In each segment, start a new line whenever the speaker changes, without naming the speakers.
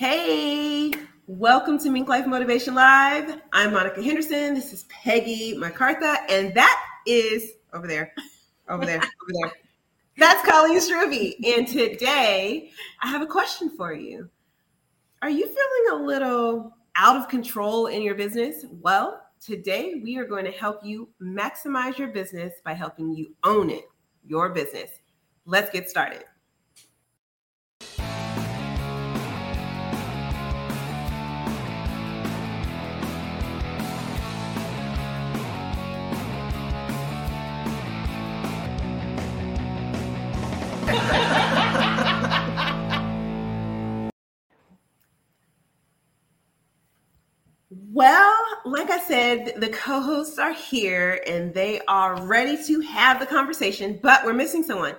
Hey, welcome to Mink Life Motivation Live. I'm Monica Henderson. This is Peggy MacArthur, and that is over there, over there, over there. That's Colleen Struve. And today I have a question for you. Are you feeling a little out of control in your business? Well, today we are going to help you maximize your business by helping you own it, your business. Let's get started. Like I said, the co hosts are here and they are ready to have the conversation, but we're missing someone.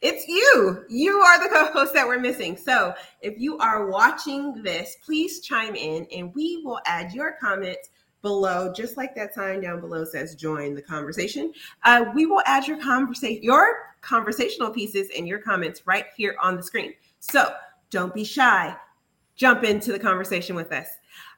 It's you. You are the co host that we're missing. So if you are watching this, please chime in and we will add your comments below, just like that sign down below says join the conversation. Uh, we will add your conversation, your conversational pieces and your comments right here on the screen. So don't be shy. Jump into the conversation with us.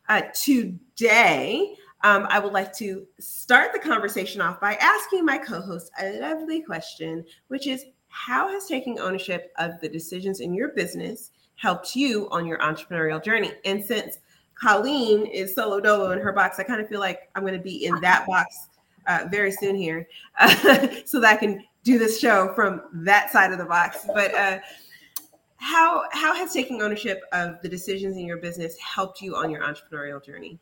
Uh, today, um, I would like to start the conversation off by asking my co host a lovely question, which is How has taking ownership of the decisions in your business helped you on your entrepreneurial journey? And since Colleen is solo dolo in her box, I kind of feel like I'm going to be in that box uh, very soon here uh, so that I can do this show from that side of the box. But uh, how how has taking ownership of the decisions in your business helped you on your entrepreneurial journey?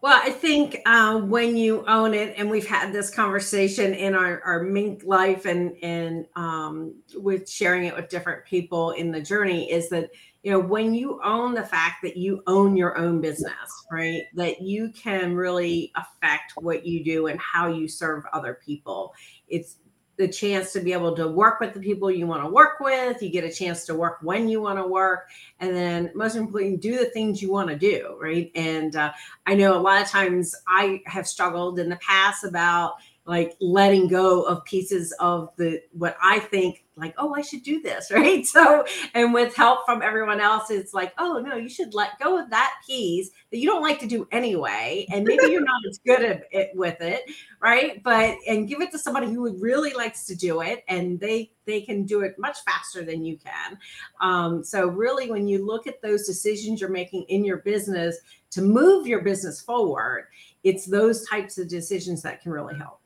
Well, I think uh, when you own it, and we've had this conversation in our, our mink life and and um, with sharing it with different people in the journey, is that you know when you own the fact that you own your own business, right? That you can really affect what you do and how you serve other people. It's the chance to be able to work with the people you want to work with. You get a chance to work when you want to work. And then, most importantly, do the things you want to do. Right. And uh, I know a lot of times I have struggled in the past about like letting go of pieces of the what I think like, oh, I should do this, right? So, and with help from everyone else, it's like, oh no, you should let go of that piece that you don't like to do anyway, and maybe you're not as good at it with it, right? But and give it to somebody who really likes to do it, and they they can do it much faster than you can. Um, so, really, when you look at those decisions you're making in your business to move your business forward, it's those types of decisions that can really help.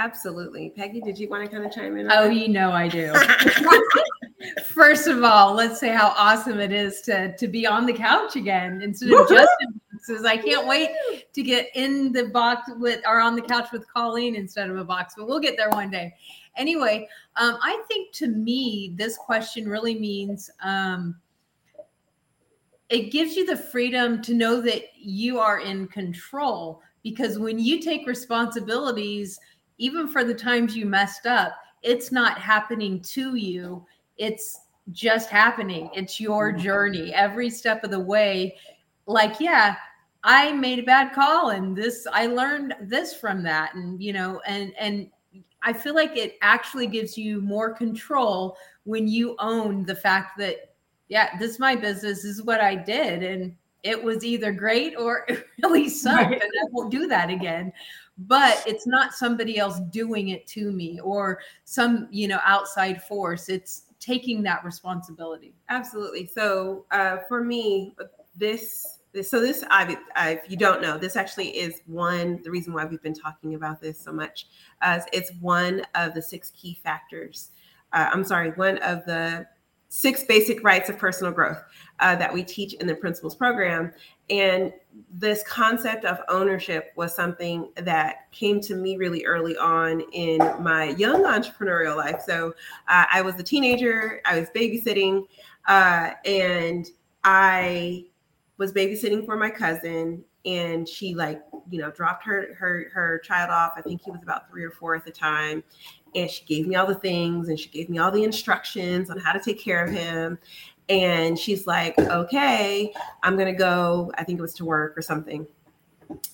Absolutely. Peggy, did you want to kind of chime in?
oh, that? you know I do. First of all, let's say how awesome it is to to be on the couch again instead of just in boxes. I can't wait to get in the box with or on the couch with Colleen instead of a box, but we'll get there one day. Anyway, um, I think to me, this question really means um, it gives you the freedom to know that you are in control because when you take responsibilities even for the times you messed up, it's not happening to you. It's just happening. It's your mm-hmm. journey every step of the way. Like, yeah, I made a bad call and this I learned this from that and you know and and I feel like it actually gives you more control when you own the fact that yeah, this is my business, this is what I did and it was either great or it really sucked right. and I won't do that again but it's not somebody else doing it to me or some you know outside force. It's taking that responsibility.
Absolutely. So uh, for me this so this I, I, if you don't know this actually is one the reason why we've been talking about this so much as it's one of the six key factors uh, i'm sorry one of the six basic rights of personal growth uh, that we teach in the principles program and this concept of ownership was something that came to me really early on in my young entrepreneurial life. So uh, I was a teenager, I was babysitting, uh, and I was babysitting for my cousin and she like you know dropped her her her child off i think he was about three or four at the time and she gave me all the things and she gave me all the instructions on how to take care of him and she's like, okay, I'm to go. I think it was to work or something.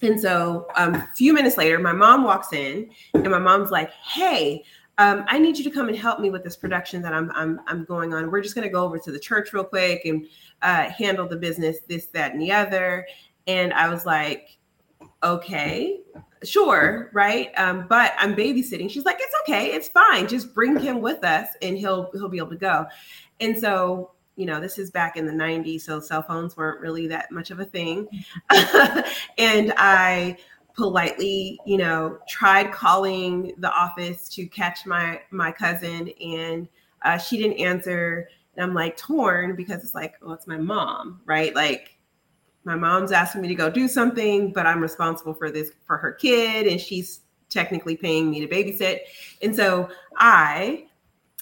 And so um, a few minutes later, my mom walks in and my mom's like, hey, um, I need you to come and help me with this production that I'm I'm I'm going on. We're just going to go over to the church real quick and uh, handle the business, this, that, and the other. And I was like, okay, sure, right? Um, but I'm babysitting. She's like, it's okay, it's fine. Just bring him with us, and he'll he'll be able to go. And so you know, this is back in the 90s, so cell phones weren't really that much of a thing. and I politely, you know, tried calling the office to catch my my cousin, and uh, she didn't answer. And I'm like torn because it's like, well, it's my mom, right? Like my mom's asking me to go do something, but I'm responsible for this for her kid, and she's technically paying me to babysit. And so I,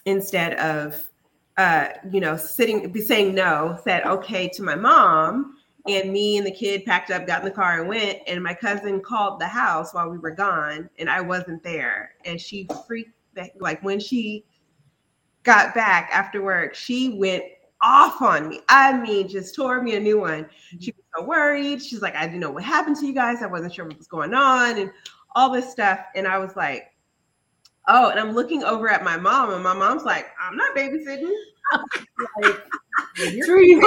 instead of uh, you know, sitting be saying no, said okay to my mom and me and the kid packed up, got in the car and went. And my cousin called the house while we were gone, and I wasn't there. And she freaked like when she got back after work, she went off on me. I mean, just tore me a new one. She was so worried. She's like, I didn't know what happened to you guys. I wasn't sure what was going on and all this stuff. And I was like, oh, and I'm looking over at my mom, and my mom's like, I'm not babysitting. like, Three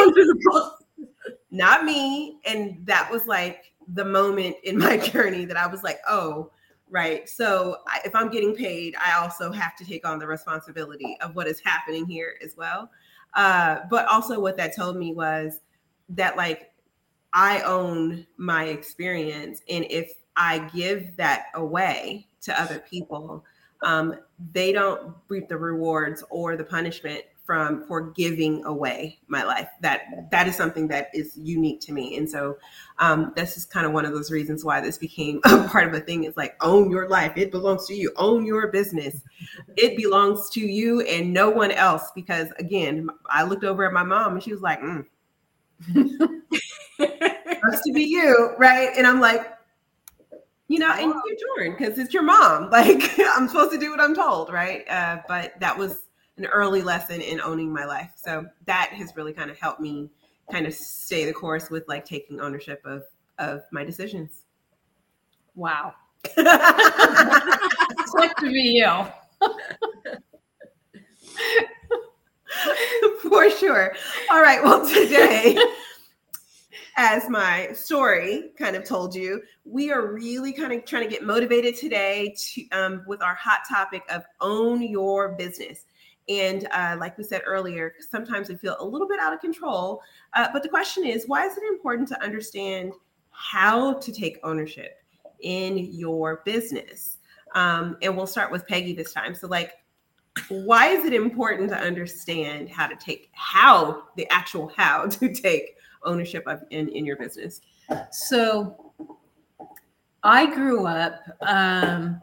not me. And that was like the moment in my journey that I was like, oh, right. So I, if I'm getting paid, I also have to take on the responsibility of what is happening here as well. Uh, but also, what that told me was that, like, I own my experience. And if I give that away to other people, um, they don't reap the rewards or the punishment from for giving away my life. That that is something that is unique to me, and so um, this is kind of one of those reasons why this became a part of a thing. It's like own your life; it belongs to you. Own your business; it belongs to you and no one else. Because again, I looked over at my mom and she was like, mm. "Has to be you, right?" And I'm like, you know, and you're torn because it's your mom. Like I'm supposed to do what I'm told, right? Uh, but that was an early lesson in owning my life. So that has really kind of helped me kind of stay the course with like taking ownership of of my decisions.
Wow. Such to be you.
For sure. All right. Well, today as my story kind of told you, we are really kind of trying to get motivated today to um, with our hot topic of own your business. And uh, like we said earlier, sometimes we feel a little bit out of control. Uh, but the question is, why is it important to understand how to take ownership in your business? Um, and we'll start with Peggy this time. So, like, why is it important to understand how to take how the actual how to take ownership of in, in your business?
So I grew up um,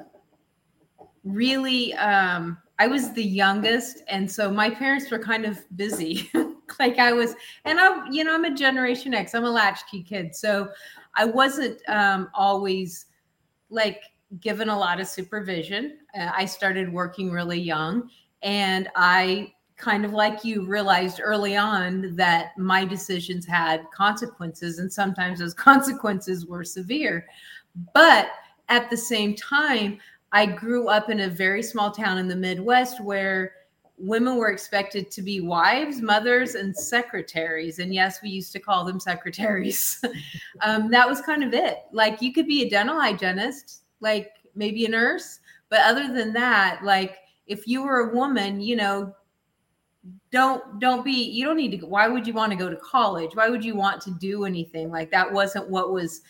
really, um, I was the youngest. And so my parents were kind of busy. like I was, and I'm, you know, I'm a Generation X, I'm a latchkey kid. So I wasn't um, always like given a lot of supervision. Uh, I started working really young and I kind of like you realized early on that my decisions had consequences and sometimes those consequences were severe. But at the same time i grew up in a very small town in the midwest where women were expected to be wives mothers and secretaries. And yes we used to call them secretaries. Um, that was kind of it. Like you could be a dental hygienist like maybe a nurse but other than that like if you were a woman you know don't don't be you don't need to why would you want to go to college? Why would you want to do anything? Like that wasn't what was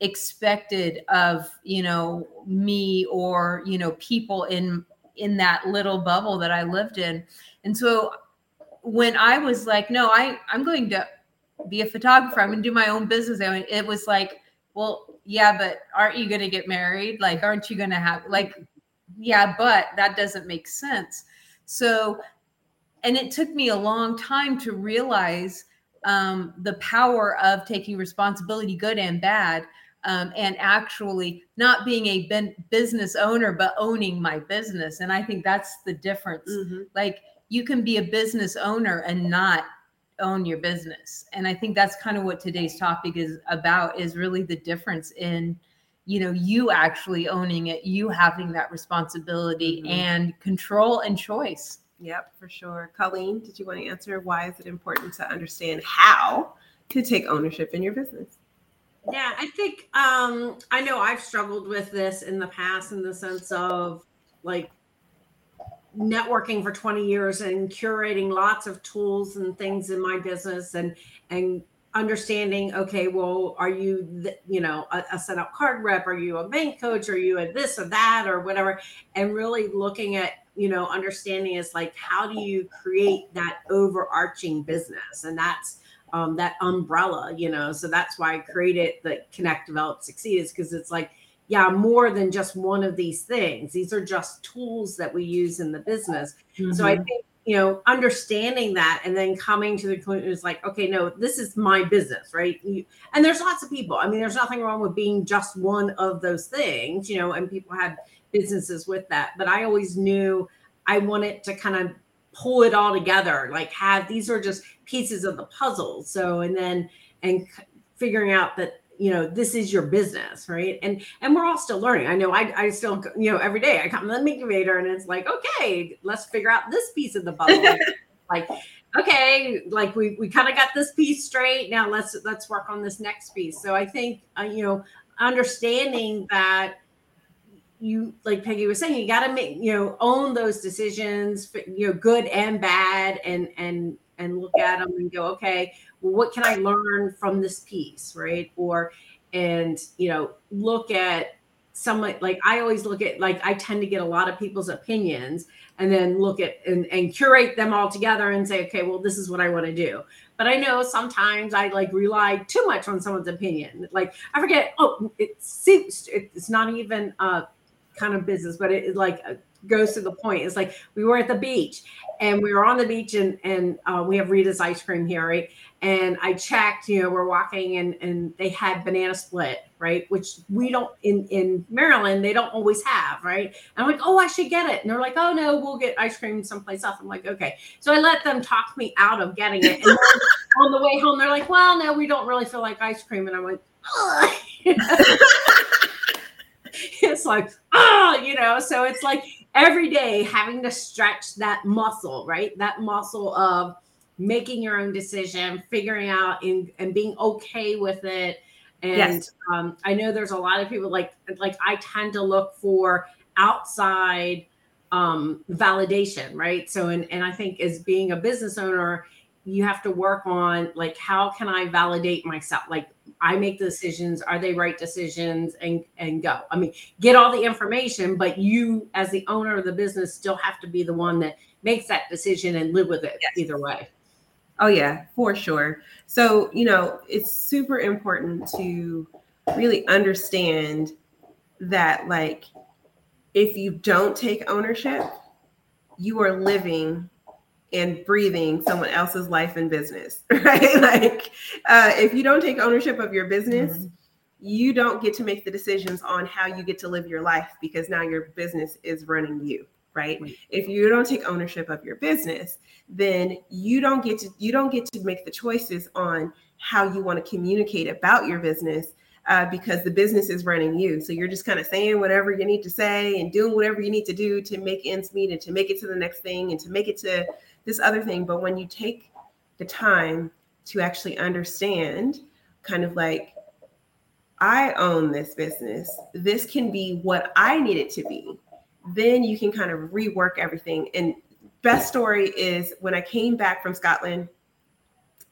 expected of you know me or you know people in in that little bubble that i lived in. And so when i was like no i i'm going to be a photographer. I'm going to do my own business. I mean, it was like well yeah but aren't you going to get married? Like aren't you going to have like yeah but that doesn't make sense. So and it took me a long time to realize um, the power of taking responsibility, good and bad, um, and actually not being a ben- business owner, but owning my business. And I think that's the difference. Mm-hmm. Like you can be a business owner and not own your business. And I think that's kind of what today's topic is about is really the difference in you know you actually owning it you having that responsibility mm-hmm. and control and choice
yep for sure. Colleen did you want to answer why is it important to understand how to take ownership in your business?
Yeah i think um i know i've struggled with this in the past in the sense of like networking for 20 years and curating lots of tools and things in my business and and understanding okay well are you you know a, a set up card rep? Are you a bank coach? Are you a this or that or whatever? And really looking at you know understanding is like how do you create that overarching business and that's um, that umbrella you know so that's why i created the connect develop succeed is because it's like yeah more than just one of these things these are just tools that we use in the business mm-hmm. so i mm-hmm. think you know, understanding that and then coming to the conclusion is like, okay, no, this is my business, right? You, and there's lots of people. I mean, there's nothing wrong with being just one of those things, you know, and people have businesses with that. But I always knew I wanted to kind of pull it all together, like have these are just pieces of the puzzle. So, and then, and figuring out that you know this is your business right and and we're all still learning i know i, I still you know every day i come to the incubator and it's like okay let's figure out this piece of the puzzle like okay like we we kind of got this piece straight now let's let's work on this next piece so i think uh, you know understanding that you like peggy was saying you got to make you know own those decisions you know good and bad and and and look at them and go okay well, what can I learn from this piece, right? Or and you know, look at someone like I always look at like I tend to get a lot of people's opinions and then look at and, and curate them all together and say, okay, well, this is what I want to do. But I know sometimes I like rely too much on someone's opinion. Like I forget, oh, it's it's not even a kind of business, but it like goes to the point. It's like we were at the beach and we were on the beach and and uh, we have Rita's ice cream here, right? And I checked, you know, we're walking and and they had banana split, right? Which we don't in in Maryland they don't always have, right? And I'm like, oh, I should get it. And they're like, oh no, we'll get ice cream someplace else. I'm like, okay. So I let them talk me out of getting it. And on the way home, they're like, well, no, we don't really feel like ice cream. And I'm like, oh. it's like, ah, oh, you know. So it's like every day having to stretch that muscle, right? That muscle of making your own decision, figuring out and, and being okay with it. And yes. um, I know there's a lot of people like like I tend to look for outside um, validation, right? So and and I think as being a business owner, you have to work on like how can I validate myself? Like I make the decisions, are they right decisions and and go. I mean, get all the information, but you as the owner of the business still have to be the one that makes that decision and live with it yes. either way.
Oh yeah, for sure. So, you know, it's super important to really understand that like if you don't take ownership, you are living and breathing someone else's life and business, right? like, uh, if you don't take ownership of your business, mm-hmm. you don't get to make the decisions on how you get to live your life because now your business is running you, right? Mm-hmm. If you don't take ownership of your business, then you don't get to you don't get to make the choices on how you want to communicate about your business uh, because the business is running you. So you're just kind of saying whatever you need to say and doing whatever you need to do to make ends meet and to make it to the next thing and to make it to this other thing. But when you take the time to actually understand, kind of like, I own this business, this can be what I need it to be, then you can kind of rework everything. And best story is when I came back from Scotland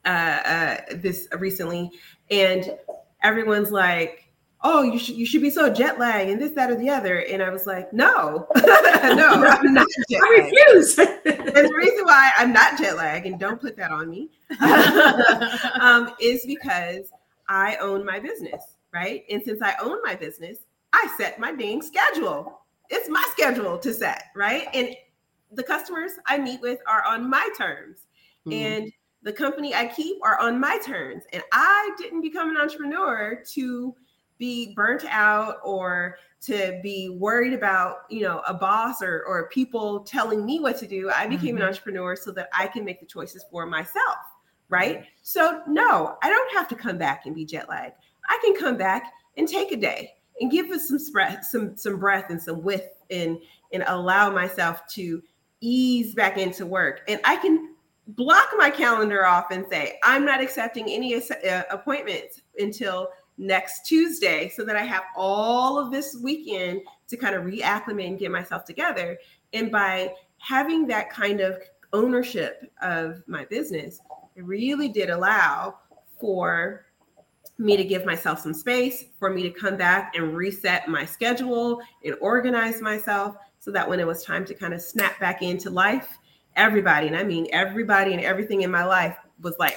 uh, uh, this recently, and everyone's like, oh, you should you should be so jet lagged and this, that, or the other. And I was like, no, no, I'm not jet I refuse. and the reason why I'm not jet lagged, and don't put that on me, um, is because I own my business, right? And since I own my business, I set my dang schedule. It's my schedule to set, right? And the customers I meet with are on my terms. Mm-hmm. And the company I keep are on my terms. And I didn't become an entrepreneur to be burnt out or to be worried about you know a boss or or people telling me what to do i became mm-hmm. an entrepreneur so that i can make the choices for myself right so no i don't have to come back and be jet lagged i can come back and take a day and give us some breath, some some breath and some width and and allow myself to ease back into work. And I can block my calendar off and say, I'm not accepting any uh, appointments until next Tuesday so that I have all of this weekend to kind of reacclimate and get myself together. And by having that kind of ownership of my business, it really did allow for me to give myself some space, for me to come back and reset my schedule and organize myself so that when it was time to kind of snap back into life, everybody, and I mean everybody and everything in my life was like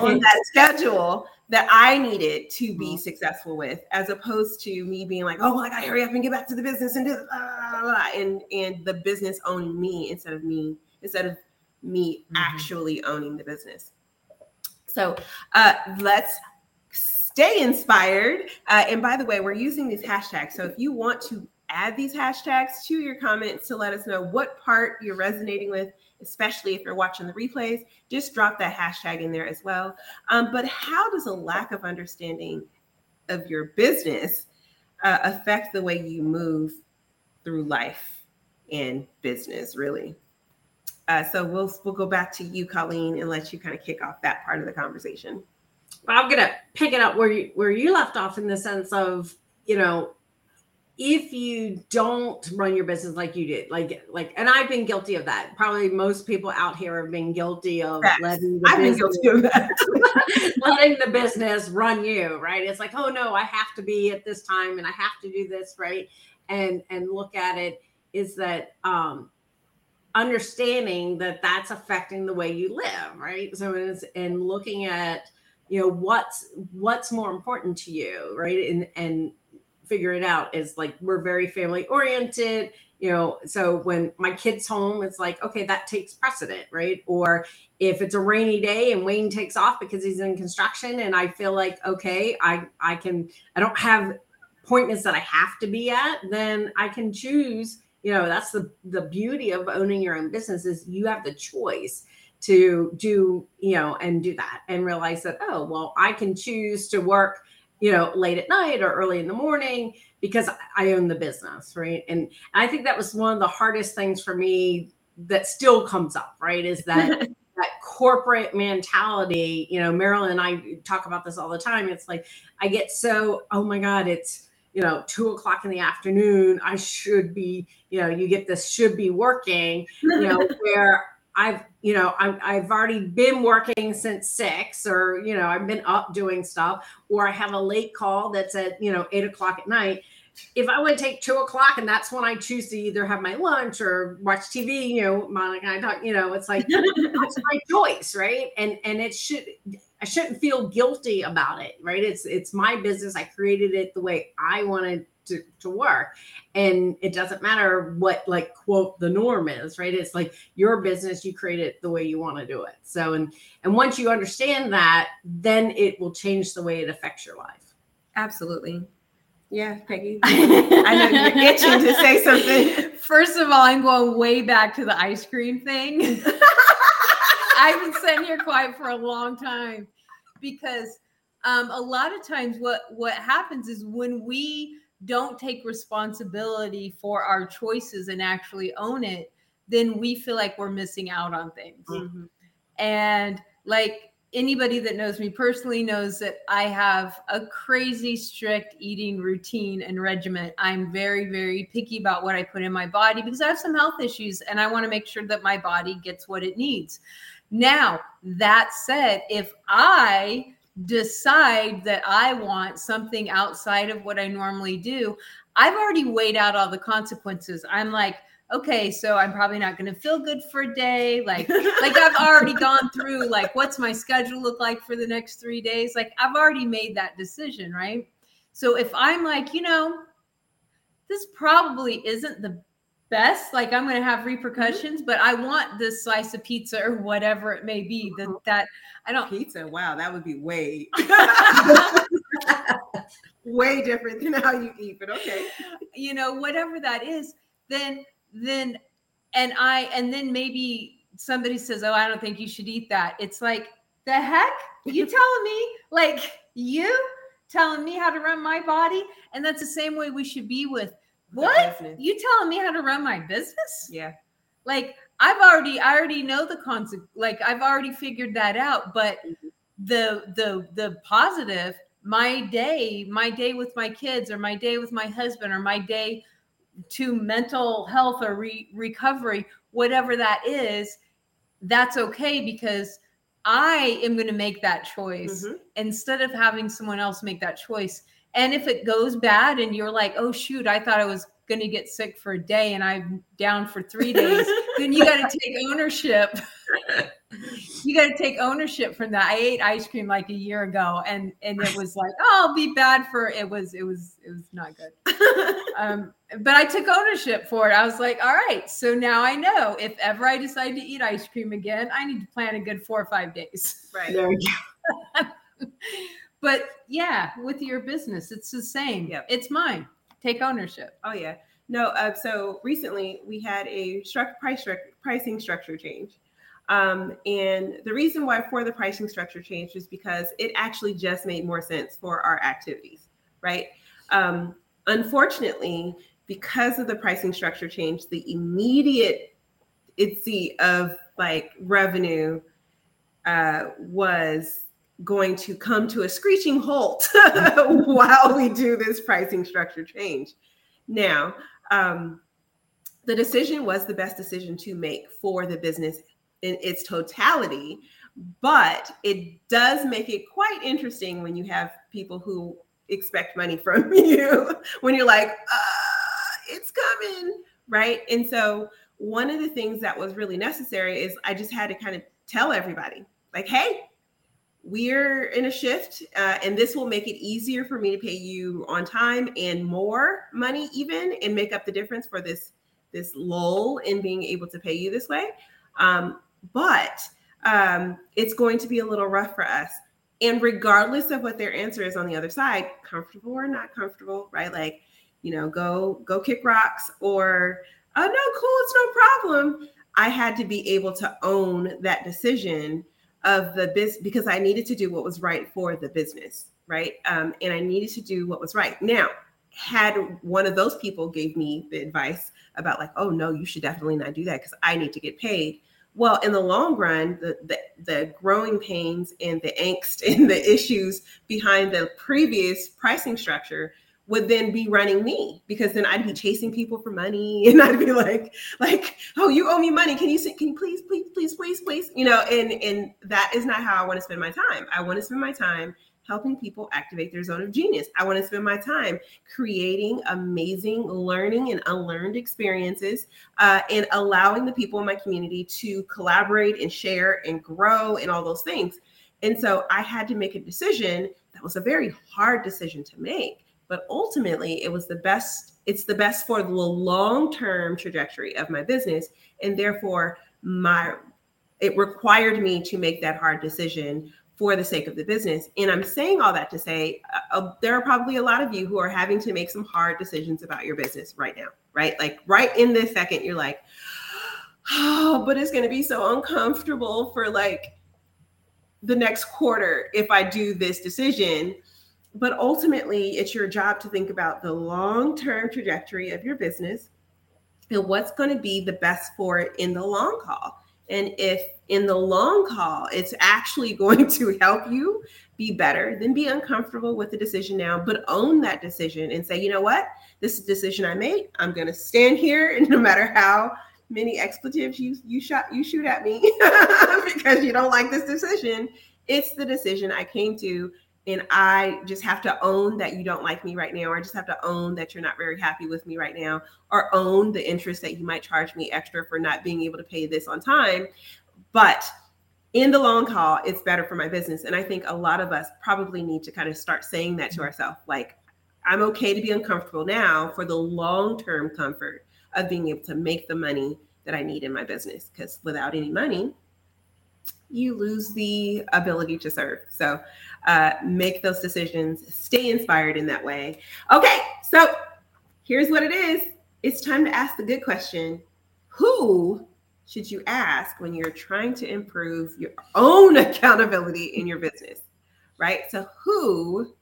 on that schedule that I needed to be mm-hmm. successful with, as opposed to me being like, oh, well, I gotta hurry up and get back to the business and do blah, blah, blah, and and the business owning me instead of me, instead of me mm-hmm. actually owning the business. So uh, let's stay inspired. Uh, and by the way, we're using these hashtags. So if you want to add these hashtags to your comments to let us know what part you're resonating with, especially if you're watching the replays, just drop that hashtag in there as well. Um, but how does a lack of understanding of your business uh, affect the way you move through life and business, really? Uh, so we'll we'll go back to you, Colleen, and let you kind of kick off that part of the conversation.
But I'm gonna pick it up where you where you left off in the sense of you know if you don't run your business like you did, like like, and I've been guilty of that. Probably most people out here have been guilty of letting the
I've business, been guilty of that.
letting the business run you, right? It's like, oh no, I have to be at this time and I have to do this, right? And and look at it is that um understanding that that's affecting the way you live, right? So it's and looking at you know what's what's more important to you, right? And and figure it out is like we're very family oriented you know so when my kids home it's like okay that takes precedent right? Or if it's a rainy day and wayne takes off because he's in construction and i feel like okay i i can i don't have appointments that i have to be at then i can choose you know that's the the beauty of owning your own business is you have the choice to do you know and do that and realize that oh well i can choose to work you know, late at night or early in the morning because I own the business, right? And I think that was one of the hardest things for me that still comes up, right? Is that that corporate mentality, you know, Marilyn and I talk about this all the time. It's like I get so, oh my God, it's you know, two o'clock in the afternoon. I should be, you know, you get this should be working, you know, where I've, you know, i I've already been working since six, or you know, I've been up doing stuff, or I have a late call that's at you know eight o'clock at night. If I would take two o'clock and that's when I choose to either have my lunch or watch TV, you know, Monica and I talk, you know, it's like that's my choice, right? And and it should I shouldn't feel guilty about it, right? It's it's my business. I created it the way I wanted to, to work. And it doesn't matter what like quote the norm is right? It's like your business you create it the way you want to do it. So and and once you understand that then it will change the way it affects your life.
Absolutely. Yeah peggy. I know you're itching to say something.
First of all i'm going way back to the ice cream thing. I've been sitting here quiet for a long time because um, a lot of times what what happens is when we don't take responsibility for our choices and actually own it, then we feel like we're missing out on things. Mm-hmm. And like anybody that knows me personally knows that I have a crazy strict eating routine and regimen. I'm very, very picky about what I put in my body because I have some health issues and I want to make sure that my body gets what it needs. Now, that said, if I decide that I want something outside of what I normally do, I've already weighed out all the consequences. I'm like, okay, so I'm probably not going to feel good for a day. Like, like I've already gone through like, what's my schedule look like for the next three days? Like, I've already made that decision, right? So if I'm like, you know, this probably isn't the best like i'm going to have mm-hmm. repercussions but i want this slice of pizza or whatever it may be that mm-hmm. that i don't
pizza? Wow that would be way way different than how you eat but okay.
You know whatever that is then then and i and then maybe somebody says oh i don't think you should eat that. It's like the heck? You telling me like you telling me how to run my body. And that's the same way we should be with what? You telling me how to run my business?
Yeah.
Like I've already I already know the concept. Like I've already figured that out. But
Mhm.
the the the positive, my day, my day with my kids or my day with my husband or my day to mental health or re- recovery, whatever that is, that's okay because I am going to make that choice
Mhm.
instead of having someone else make that choice. And if it goes bad and you're like, oh, shoot, I thought I was going to get sick for a day and I'm down for three days, then you got to take ownership. you got to take ownership from that. I ate ice cream like a year ago and and it was like, oh, I'll be bad for it was it was it was not good. Um, but I took ownership for it. I was like, all right, so now I know if ever I decide to eat ice cream again, I need to plan a good four or five days.
right.
There you
But yeah, with your business, it's the same.
Yep.
It's mine. Take ownership.
Oh yeah. No. Uh, so recently we had a struct price stru- pricing structure change, um, and the reason why for the pricing structure change is because it actually just made more sense for our activities, right? Um, unfortunately, because of the pricing structure change, the immediate itsy of like revenue uh, was going to come to a screeching halt while we do this pricing structure change. Now, um, the decision was the best decision to make for the business in its totality, but it does make it quite interesting when you have people who expect money from you when you're like, uh, it's coming, right? And so, one of the things that was really necessary is I just had to kind of tell everybody, like, hey, we're in a shift uh, and this will make it easier for me to pay you on time and more money even and make up the difference for this this lull in being able to pay you this way. Um, but um, it's going to be a little rough for us. And regardless of what their answer is on the other side comfortable or not comfortable right? Like you know go go kick rocks or oh no cool it's no problem. I had to be able to own that decision of the business because I needed to do what was right for the business, right? Um, and I needed to do what was right. Now, had one of those people gave me the advice about like, oh no, you should definitely not do that because I need to get paid. Well, in the long run, the, the the growing pains and the angst and the issues behind the previous pricing structure would then be running me because then I'd be chasing people for money and I'd be like, like, oh, you owe me money. Can you can you please, please, please, please, please? You know, and and that is not how I want to spend my time. I want to spend my time helping people activate their zone of genius. I want to spend my time creating amazing learning and unlearned experiences uh, and allowing the people in my community to collaborate and share and grow and all those things. And so I had to make a decision that was a very hard decision to make but ultimately it was the best it's the best for the long-term trajectory of my business and therefore my it required me to make that hard decision for the sake of the business. And i'm saying all that to say uh, uh, there are probably a lot of you who are having to make some hard decisions about your business right now right? Like right in this second you're like oh but it's going to be so uncomfortable for like the next quarter if i do this decision but ultimately it's your job to think about the long-term trajectory of your business and what's going to be the best for it in the long haul. And if in the long haul it's actually going to help you be better then be uncomfortable with the decision now but own that decision and say you know what? This is a decision i made. I'm going to stand here and no matter how many expletives you you shot you shoot at me because you don't like this decision. It's the decision i came to and I just have to own that you don't like me right now, or I just have to own that you're not very happy with me right now, or own the interest that you might charge me extra for not being able to pay this on time. But in the long haul, it's better for my business. And I think a lot of us probably need to kind of start saying that to mm-hmm. ourselves like, I'm okay to be uncomfortable now for the long term comfort of being able to make the money that I need in my business. Because without any money, you lose the ability to serve. So uh, make those decisions, stay inspired in that way. Okay, so here's what it is it's time to ask the good question Who should you ask when you're trying to improve your own accountability in your business? Right? So, who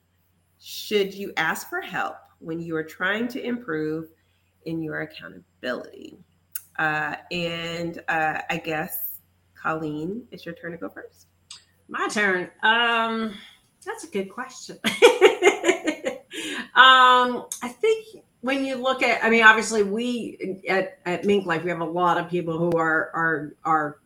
should you ask for help when you are trying to improve in your accountability? Uh, and uh, I guess, Colleen, it's your turn to go first.
My turn. Um, that's a good question. um, I think when you look at, I mean, obviously, we at, at Mink Life, we have a lot of people who are are are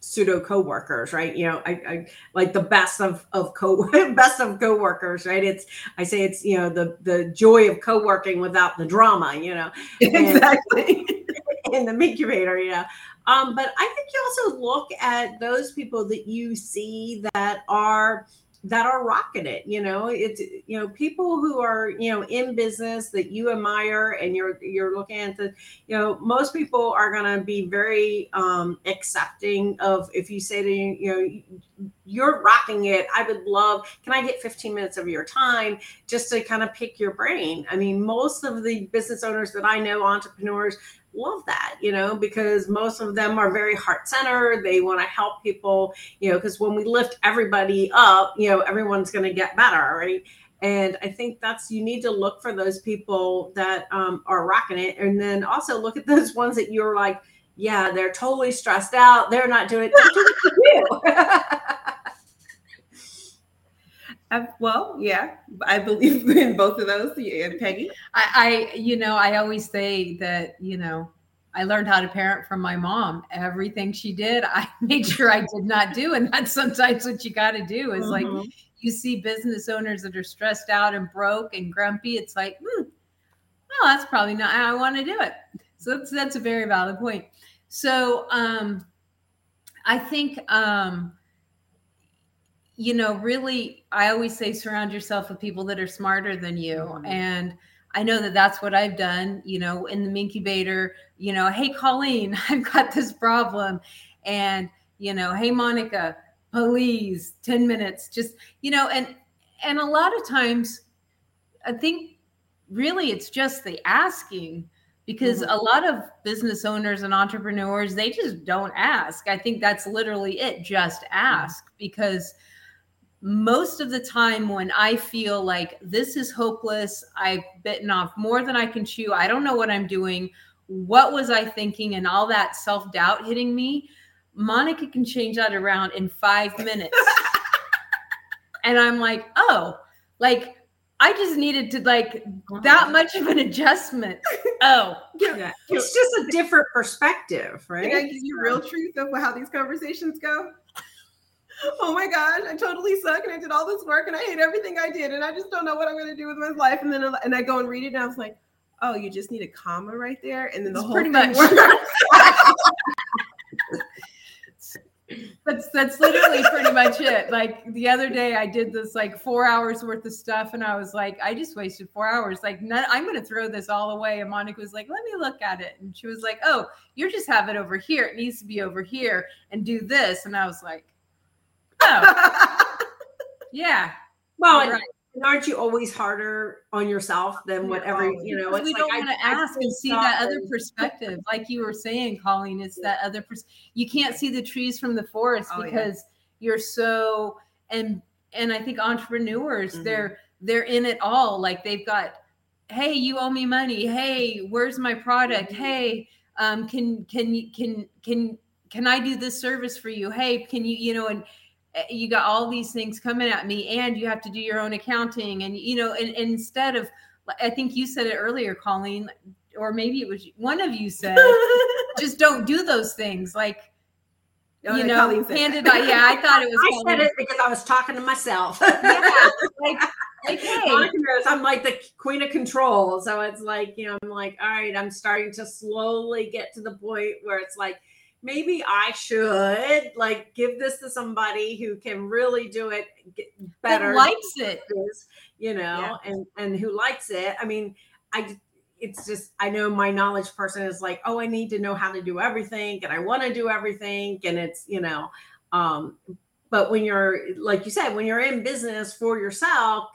pseudo co-workers right you know I, I like the best of of co best of co-workers right it's i say it's you know the the joy of co-working without the drama you know
exactly
in the incubator you know um but i think you also look at those people that you see that are that are rocking it you know? It's you know people who are you know in business that you admire and you're you're looking at the you know most people are going to be very um accepting of if you say to you you know you're rocking it. I would love can i get 15 minutes of your time just to kind of pick your brain? I mean most of the business owners that i know entrepreneurs love that, you know, because most of them are very heart centered. They want to help people, you know, because when we lift everybody up, you know, everyone's going to get better, right? And I think that's you need to look for those people that um, are rocking it, and then also look at those ones that you're like, yeah, they're totally stressed out. They're not doing it.
Uh, well, yeah, I believe in both of those. Yeah, Peggy.
I, I, you know, I always say that, you know, I learned how to parent from my mom. Everything she did, I made sure I did not do. And that's sometimes what you got to do is mm-hmm. like you see business owners that are stressed out and broke and grumpy. It's like, hmm, well, that's probably not how I want to do it. So that's, that's a very valid point. So um, I think um, you know, really, I always say surround yourself with people that are smarter than you. Mm-hmm. And I know that that's what I've done, you know, in the incubator, you know, hey, Colleen, I've got this problem. And, you know, hey, Monica, please, 10 minutes, just, you know, and, and a lot of times I think really it's just the asking because mm-hmm. a lot of business owners and entrepreneurs they just don't ask i think that's literally it just ask mm-hmm. because most of the time when I feel like this is hopeless, I've bitten off more than I can chew, I don't know what I'm doing, what was I thinking, and all that self doubt hitting me, Monica can change that around in five minutes. and I'm like, oh, like I just needed to like that much of an adjustment. Oh,
yeah. It's just a different perspective, right?
Can I give you real truth of how these conversations go? Oh my gosh, I totally suck and I did all this work and I hate everything I did and I just don't know what I'm going to do with my life. And then and I go and read it and I was like, oh, you just need a comma right there, and then the it's whole pretty much.
that's that's literally pretty much it. Like the other day, I did this like four hours worth of stuff, and I was like, I just wasted four hours. Like, none, I'm going to throw this all away. And Monica was like, Let me look at it, and she was like, Oh, you just have it over here. It needs to be over here, and do this. And I was like Yeah.
Well, right. aren't you always harder on yourself than whatever you know?
we don't want to ask and see that other perspective, like you were saying, Colleen. It's that other person. You can't see the trees from the forest oh, because yeah. you're so and and I think entrepreneurs mm-hmm. they're they're in it all. Like they've got, hey, you owe me money. Hey, where's my product? Mm-hmm. Hey, um, can can you can can can I do this service for you? Hey, can you you know and Eh, you got all these things coming at me and you have to do your own accounting and you know and, and instead of i think you said it earlier colleen or maybe it was one of you said just don't do those things like oh, you know handed I, yeah i thought it was
i said it because i was talking to myself. Yeah like like hey. I'm like the queen of control so it's like you know i'm like all right i'm starting to slowly get to the point where it's like maybe I should like give this to somebody who can really do it better,
that likes it,
you know, yeah. and and who likes it. I mean, I it's just I know my knowledge person is like, oh, I need to know how to do everything, and I want to do everything, and it's you know, um, but when you're like you said, when you're in business for yourself,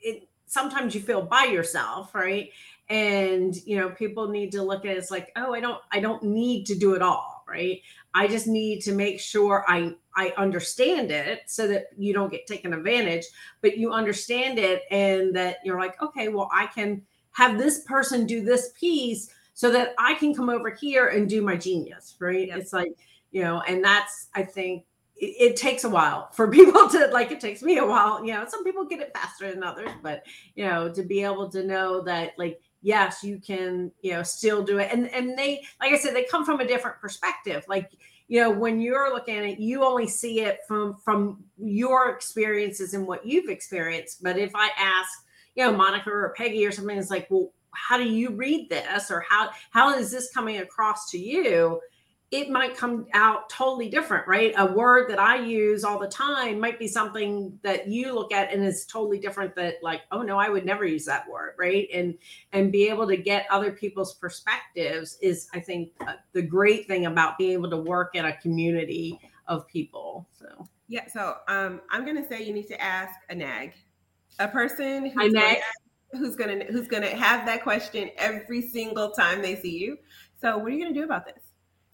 it sometimes you feel by yourself, right? And you know, people need to look at it as like, oh, I don't, I don't need to do it all right? I just need to make sure I I understand it so that you don't get taken advantage, but you understand it and that you're like, okay, well, I can have this person do this piece so that I can come over here and do my genius, right? Yep. It's like, you know, and that's I think it, it, takes a while for people to like it takes me a while, you know, some people get it faster than others, but you know, to be able to know that like yes, you can, you know, still do it. And and they, like I said, they come from a different perspective. Like, you know, when you're looking at it, you only see it from from your experiences and what you've experienced. But if I ask, you know, Monica or Peggy or something, it's like, well, how do you read this, or how how is this coming across to you? It might come out totally different, right? A word that I use all the time might be something that you look at and is totally different that like, oh no, I would never use that word, right? And and be able to get other people's perspectives is I think uh, the great thing about being able to work in a community of people. So
yeah, so um, I'm gonna say you need to ask a nag, a person
who's
gonna, who's gonna who's gonna have that question every single time they see you. So what are you gonna do about this?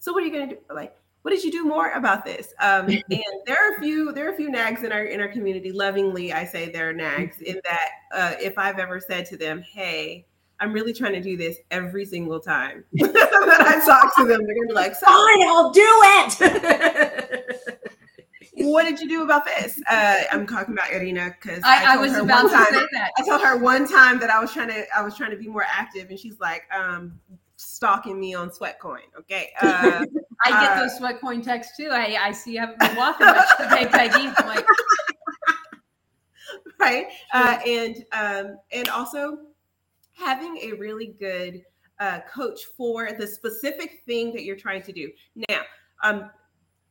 So what are you going to do? Like, what did you do more about this? Um, and there are a few there are a few nags in our in our community. Lovingly, I say they're nags in that uh, if I've ever said to them, "Hey," I'm really trying to do this every single time that I talk to them. They're gonna be like,
"Fine, I'll do it."
what did you do about this? Uh, I'm talking about Irina because
I, I, I was about to time, say that.
I told her one time that I was trying to I was trying to be more active, and she's like, um, stalking me on Sweatcoin. Okay. Uh,
I get uh, those Sweatcoin texts too. I, I see you haven't been walking much today, Peggy. I'm like,
right. Uh, and um, and also having a really good uh, coach for the specific thing that you're trying to do. Now, um,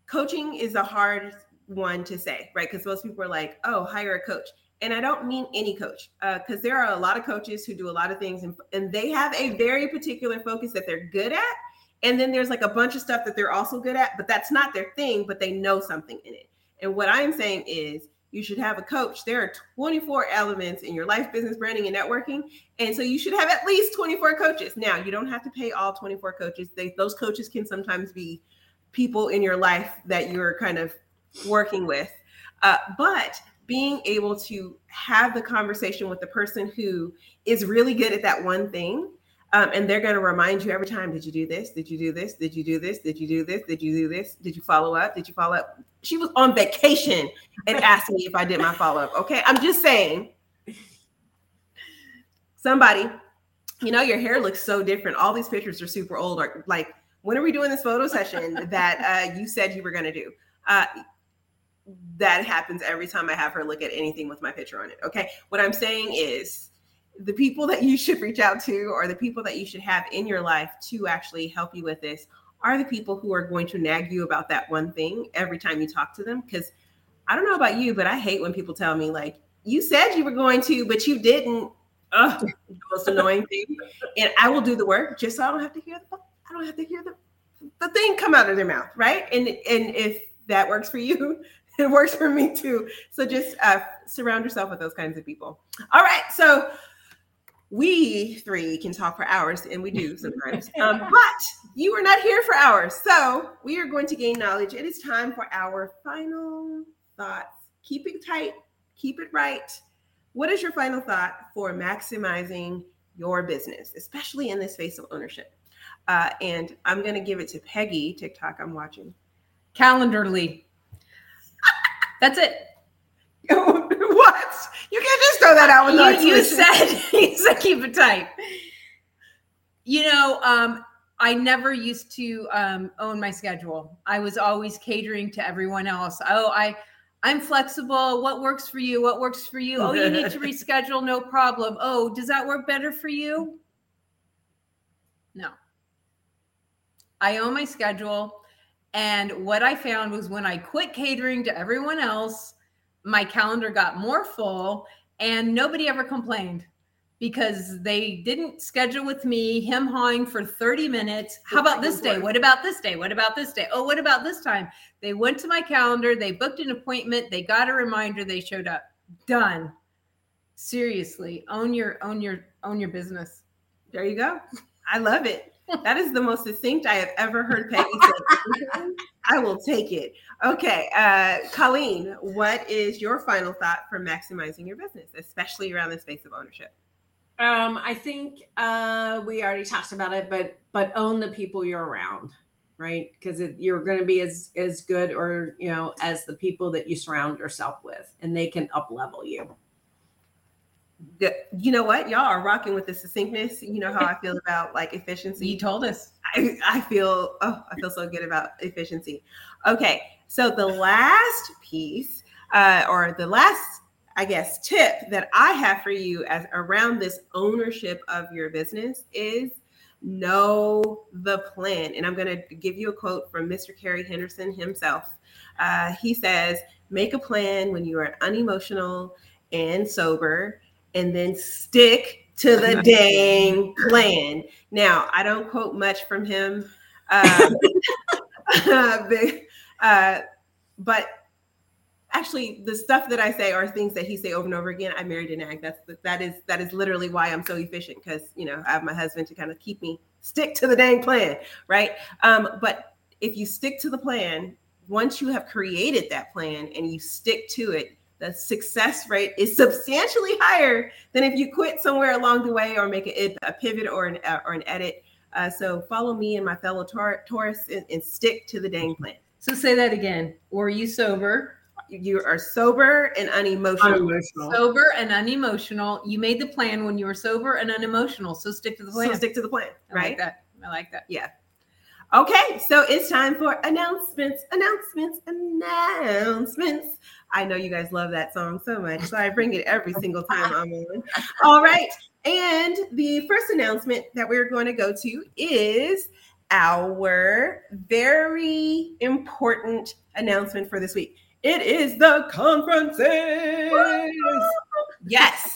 coaching is a hard one to say, right? Because most people are like, oh, hire a coach and I don't mean any coach, because uh, there are a lot of coaches who do a lot of things and, and they have a very particular focus that they're good at. And then there's like a bunch of stuff that they're also good at, but that's not their thing, but they know something in it. And what I'm saying is, you should have a coach. There are 24 elements in your life, business, branding, and networking. And so you should have at least 24 coaches. Now, you don't have to pay all 24 coaches. They, those coaches can sometimes be people in your life that you're kind of working with. Uh, but being able to have the conversation with the person who is really good at that one thing um, and they're going to remind you every time did you do this? Did you do this? Did you do this? Did you do this? Did you do this? Did you follow up? Did you follow up? She was on vacation and asked me if i did my follow-up okay? I'm just saying. Somebody you know your hair looks so different. All these pictures are super old or like when are we doing this photo session that uh, you said you were going to do? Uh, that happens every time I have her look at anything with my picture on it. Okay. What I'm saying is the people that you should reach out to or the people that you should have in your life to actually help you with this are the people who are going to nag you about that one thing every time you talk to them. Because I don't know about you, but I hate when people tell me, like, you said you were going to, but you didn't. Ugh, the most annoying thing. And I will do the work just so I don't have to hear the I don't have to hear the the thing come out of their mouth, right? And and if that works for you, it works for me too. So just uh, surround yourself with those kinds of people. All right. So we three can talk for hours, and we do sometimes. um, but you are not here for hours. So we are going to gain knowledge. It is time for our final thoughts. Keep it tight, keep it right. What is your final thought for maximizing your business, especially in this space of ownership? Uh, and I'm going to give it to Peggy, TikTok, I'm watching.
Calendly. That's it.
what? You can't just throw that out with
you, you said you said keep it tight. You know, um, I never used to um, own my schedule. I was always catering to everyone else. Oh, I I'm flexible. What works for you? What works for you? Oh, you need to reschedule. No problem. Oh, does that work better for you? No. I own my schedule. And what I found was when I quit catering to everyone else, my calendar got more full and nobody ever complained because they didn't schedule with me him hawing for 30 minutes. How about this day? What about this day? What about this day? Oh, what about this time? They went to my calendar, they booked an appointment, they got a reminder, they showed up. Done. Seriously, own your own your own your business.
There you go. I love it. That is the most succinct I have ever heard Peggy say. I will take it. Okay, uh, Colleen, what is your final thought for maximizing your business, especially around the space of ownership?
Um, I think uh, we already talked about it, but but own the people you're around, right? Because you're going to be as as good or you know as the people that you surround yourself with, and they can up level you
you know what? Y'all are rocking with the succinctness. You know how i feel about like efficiency.
You told us.
I, I feel oh i feel so good about efficiency. Okay so the last piece uh, or the last i guess tip that i have for you as around this ownership of your business is know the plan. And i'm going to give you a quote from mr Kerry henderson himself. Uh, he says make a plan when you are unemotional and sober and then stick to the dang plan. Now, I don't quote much from him, um, but, uh, but actually, the stuff that I say are things that he say over and over again. I married an ag. That's that is that is literally why I'm so efficient because you know I have my husband to kind of keep me stick to the dang plan, right? Um, but if you stick to the plan, once you have created that plan and you stick to it, the success rate is substantially higher than if you quit somewhere along the way or make a, a pivot or an, uh, or an edit. Uh, so follow me and my fellow Taur- Taurus and, and, stick to the dang plan.
So say that again. Were you sober?
You are sober and unemotional. unemotional.
Sober and unemotional. You made the plan when you were sober and unemotional. So stick to the plan.
So stick to the plan.
I
right.
Like that. I like that.
Yeah. Okay, so it's time for announcements, announcements, announcements. I know you guys love that song so much, so I bring it every single time I'm on. All right. And the first announcement that we're going to go to is our very important announcement for this week. It is the conferences. Yes,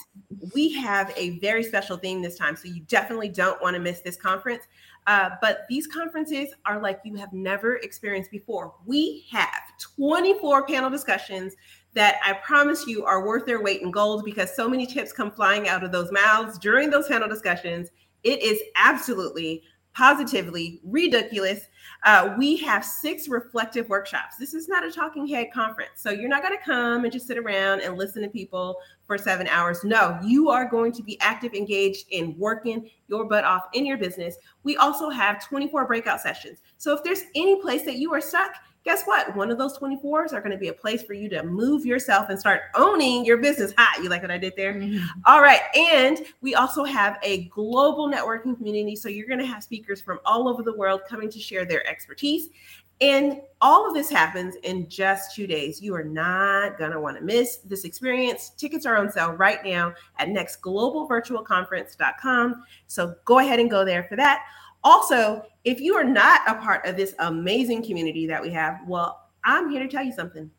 we have a very special theme this time, so you definitely don't want to miss this conference. Uh, but these conferences are like you have never experienced before. We have 24 panel discussions that I promise you are worth their weight in gold because so many tips come flying out of those mouths during those panel discussions. It is absolutely positively ridiculous. Uh, we have six reflective workshops. This is not a talking head conference. So you're not going to come and just sit around and listen to people for seven hours. No, you are going to be active, engaged in working your butt off in your business. We also have 24 breakout sessions. So if there's any place that you are stuck, guess what? One of those 24s are going to be a place for you to move yourself and start owning your business. Hi, you like what I did there? Mm-hmm. All right. And we also have a global networking community. So you're going to have speakers from all over the world coming to share their expertise. And all of this happens in just two days. You are not going to want to miss this experience. Tickets are on sale right now at nextglobalvirtualconference.com. So go ahead and go there for that. Also, if you are not a part of this amazing community that we have, well, I'm here to tell you something.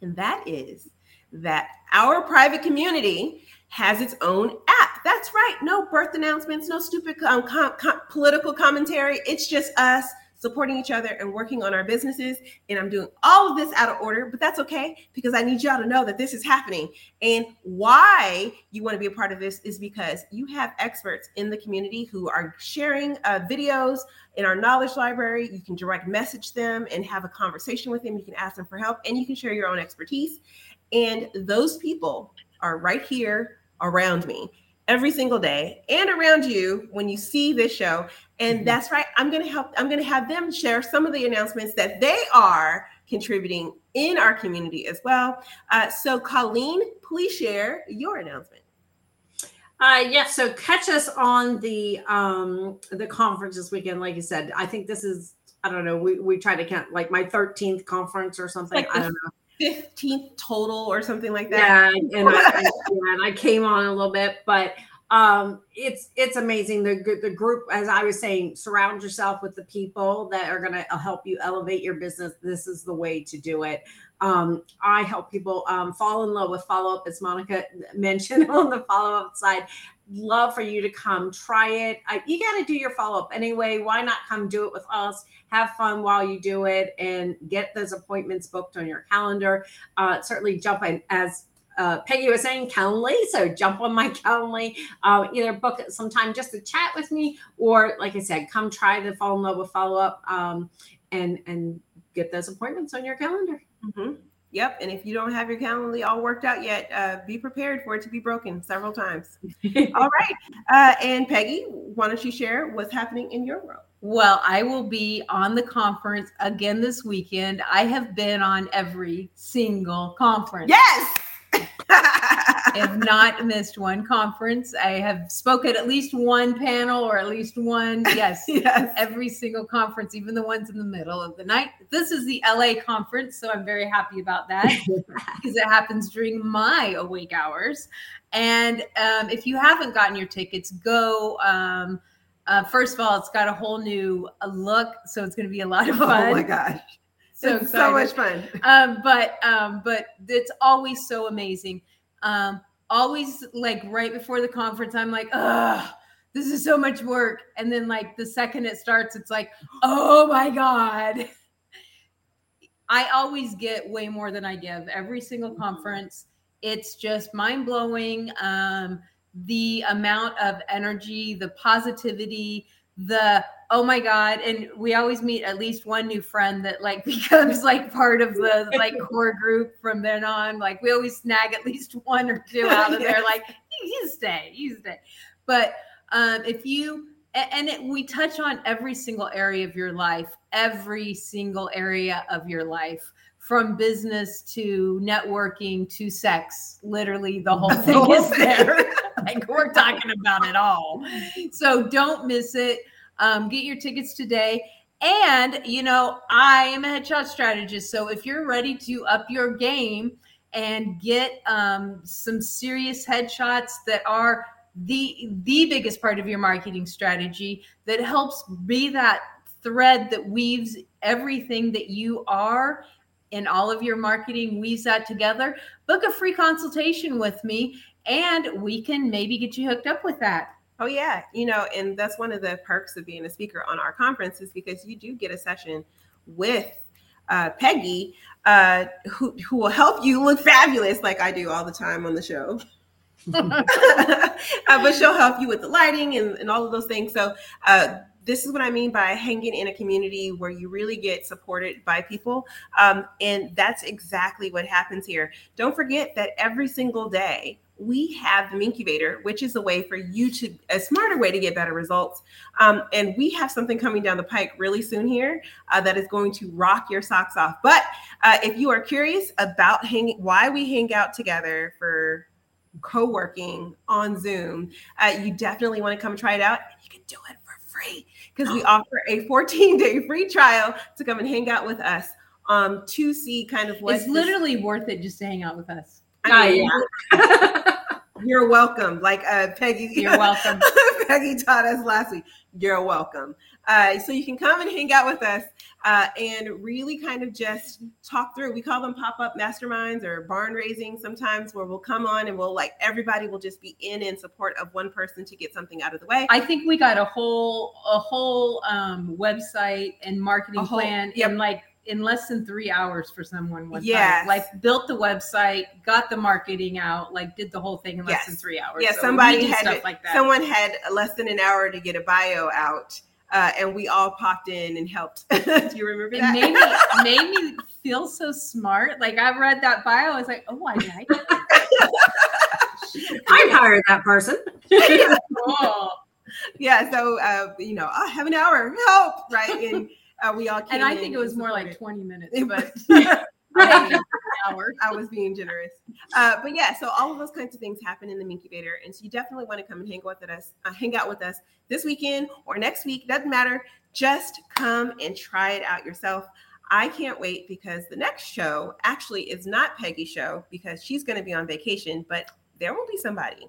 And that is that our private community has its own app. That's right. No birth announcements, no stupid um, com- com- political commentary. It's just us supporting each other and working on our businesses. And I'm doing all of this out of order, but that's okay because I need y'all to know that this is happening. And why you want to be a part of this is because you have experts in the community who are sharing uh, videos in our knowledge library. You can direct message them and have a conversation with them. You can ask them for help and you can share your own expertise. And those people are right here around me every single day and around you when you see this show. And mm-hmm. that's right. I'm going to help, I'm going to have them share some of the announcements that they are contributing in our community as well. Uh, so, Colleen, please share your announcement.
Uh, yes. Yeah, so catch us on the um, the conference this weekend. Like you said, I think this is I don't know. We we try to count like my 13th conference or something. Like I don't know.
15th total or something like that.
Yeah, and I, I, yeah, and I came on a little bit, but um, it's it's amazing. The the group, as I was saying, surround yourself with the people that are going to help you elevate your business. This is the way to do it. Um, I help people um, fall in love with follow up, as Monica mentioned on the follow up side. Love for you to come try it. I, you got to do your follow up anyway. Why not come do it with us? Have fun while you do it and get those appointments booked on your calendar. Uh, certainly jump in as uh, Peggy was saying Calendly. So jump on my Calendly, uh, either book some time just to chat with me, or like I said, come try the Fall in Love with Follow Up um, and and get those appointments on your calendar.
Mm-hmm. Yep. And if you don't have your Calendly all worked out yet, uh, be prepared for it to be broken several times. all right. Uh, and Peggy, why don't you share what's happening in your world?
Well, I will be on the conference again this weekend. I have been on every single conference.
Yes.
I have not missed one conference. I have spoken at least one panel or at least one, yes,
yes.
every single conference, even the ones in the middle of the night. This is the LA conference, so I'm very happy about that because it happens during my awake hours. And um, if you haven't gotten your tickets, go. Um, uh, first of all, it's got a whole new uh, look, so it's going to be a lot of fun.
Oh my gosh.
So
It's so much fun.
um, but um, but it's always so amazing. Um, always like right before the conference, I'm like, ugh, this is so much work. And then like the second it starts, it's like, oh my God. I always get way more than I give every single conference. It's just mind blowing. Um, the amount of energy, the positivity, the oh my god and we always meet at least one new friend that like becomes like part of the like core group from then on. Like we always snag at least one or two out of there. Like you, you stay you stay. But um if you and it, we touch on every single area of your life every single area of your life from business to networking to sex literally the whole
The
thing
whole
is
thing.
there like we're talking about it all. So don't miss it. Um, get your tickets today. And you know i am a headshot strategist so if you're ready to up your game and get um, some serious headshots that are the the biggest part of your marketing strategy that helps be that thread that weaves everything that you are in all of your marketing weaves that together book a free consultation with me and we can maybe get you hooked up with that
Oh yeah, you know, and that's one of the perks of being a speaker on our conference is because you do get a session with uh, Peggy, uh, who who will help you look fabulous, like I do all the time on the show. uh, but she'll help you with the lighting and, and all of those things. So uh, this is what I mean by hanging in a community where you really get supported by people, um, and that's exactly what happens here. Don't forget that every single day we have the incubator, which is a way for you to a smarter way to get better results. Um, and we have something coming down the pike really soon here uh, that is going to rock your socks off. But uh, if you are curious about hanging, why we hang out together for co-working on Zoom, uh, you definitely want to come try it out. You can do it for free because we offer a 14-day free trial to come and hang out with us um, to see kind of what
it's literally worth it just to hang out with us
I mean, You're welcome. Like uh, Peggy,
You're welcome.
Peggy taught us last week. You're welcome. Uh, so you can come and hang out with us uh, and really kind of just talk through. We call them pop up masterminds or barn raising sometimes, where we'll come on and we'll like everybody will just be in in support of one person to get something out of the way.
I think we got a whole a whole um, website and marketing
whole-
plan
yep.
in like in less than three hours for someone one
Yes.
time. Like built the website, got the marketing out, like did the whole thing in less
Yes.
than three hours.
Yeah,
So
somebody had
stuff like that.
Someone had less than an hour to get a bio out, uh, and we all popped in and helped. Do you remember
it made me made me feel so smart. Like I read that bio, I was like, oh, I like it.
I'd hire that person.
Cool.
yeah. So uh, you know, I have an hour. Help, right? And uh, we all. Came
And I
in
think it was
and
more like 20 minutes, but
was-
maybe an hour.
I was being generous. Uh, but yeah, so all of those kinds of things happen in the incubator, and so you definitely want to come and hang out with us, uh, hang out with us this weekend or next week. Doesn't matter. Just come and try it out yourself. I can't wait because the next show actually is not Peggy's show because she's going to be on vacation, but there will be somebody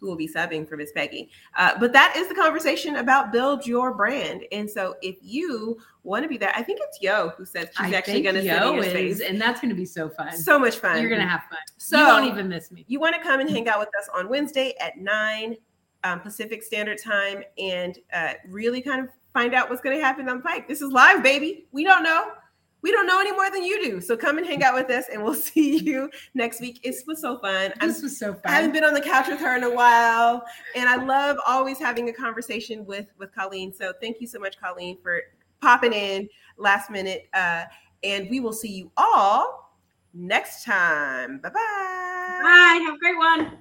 who will be subbing for Miss Peggy. Uh, but that is the conversation about build your brand. And so if you want to be there, I think it's Yo who says she's
I
actually going to sit in
Yo
your
is,
space.
and that's going to be so fun.
So much fun.
You're gonna have fun.
So-
you won't even miss me.
you want to come and hang out with us on Wednesday at 9 um, Pacific Standard Time and uh, really kind of find out what's going to happen on the Pike. This is live, baby. We don't know. We don't know any more than you do. So come and hang out with us, and we'll see you next week. It was so fun.
This was so fun.
I haven't been on the couch with her in a while, and I love always having a conversation with with Colleen. So thank you so much, Colleen, for popping in last minute. Uh, and we will see you all next time. Bye bye.
Bye. Have a great one.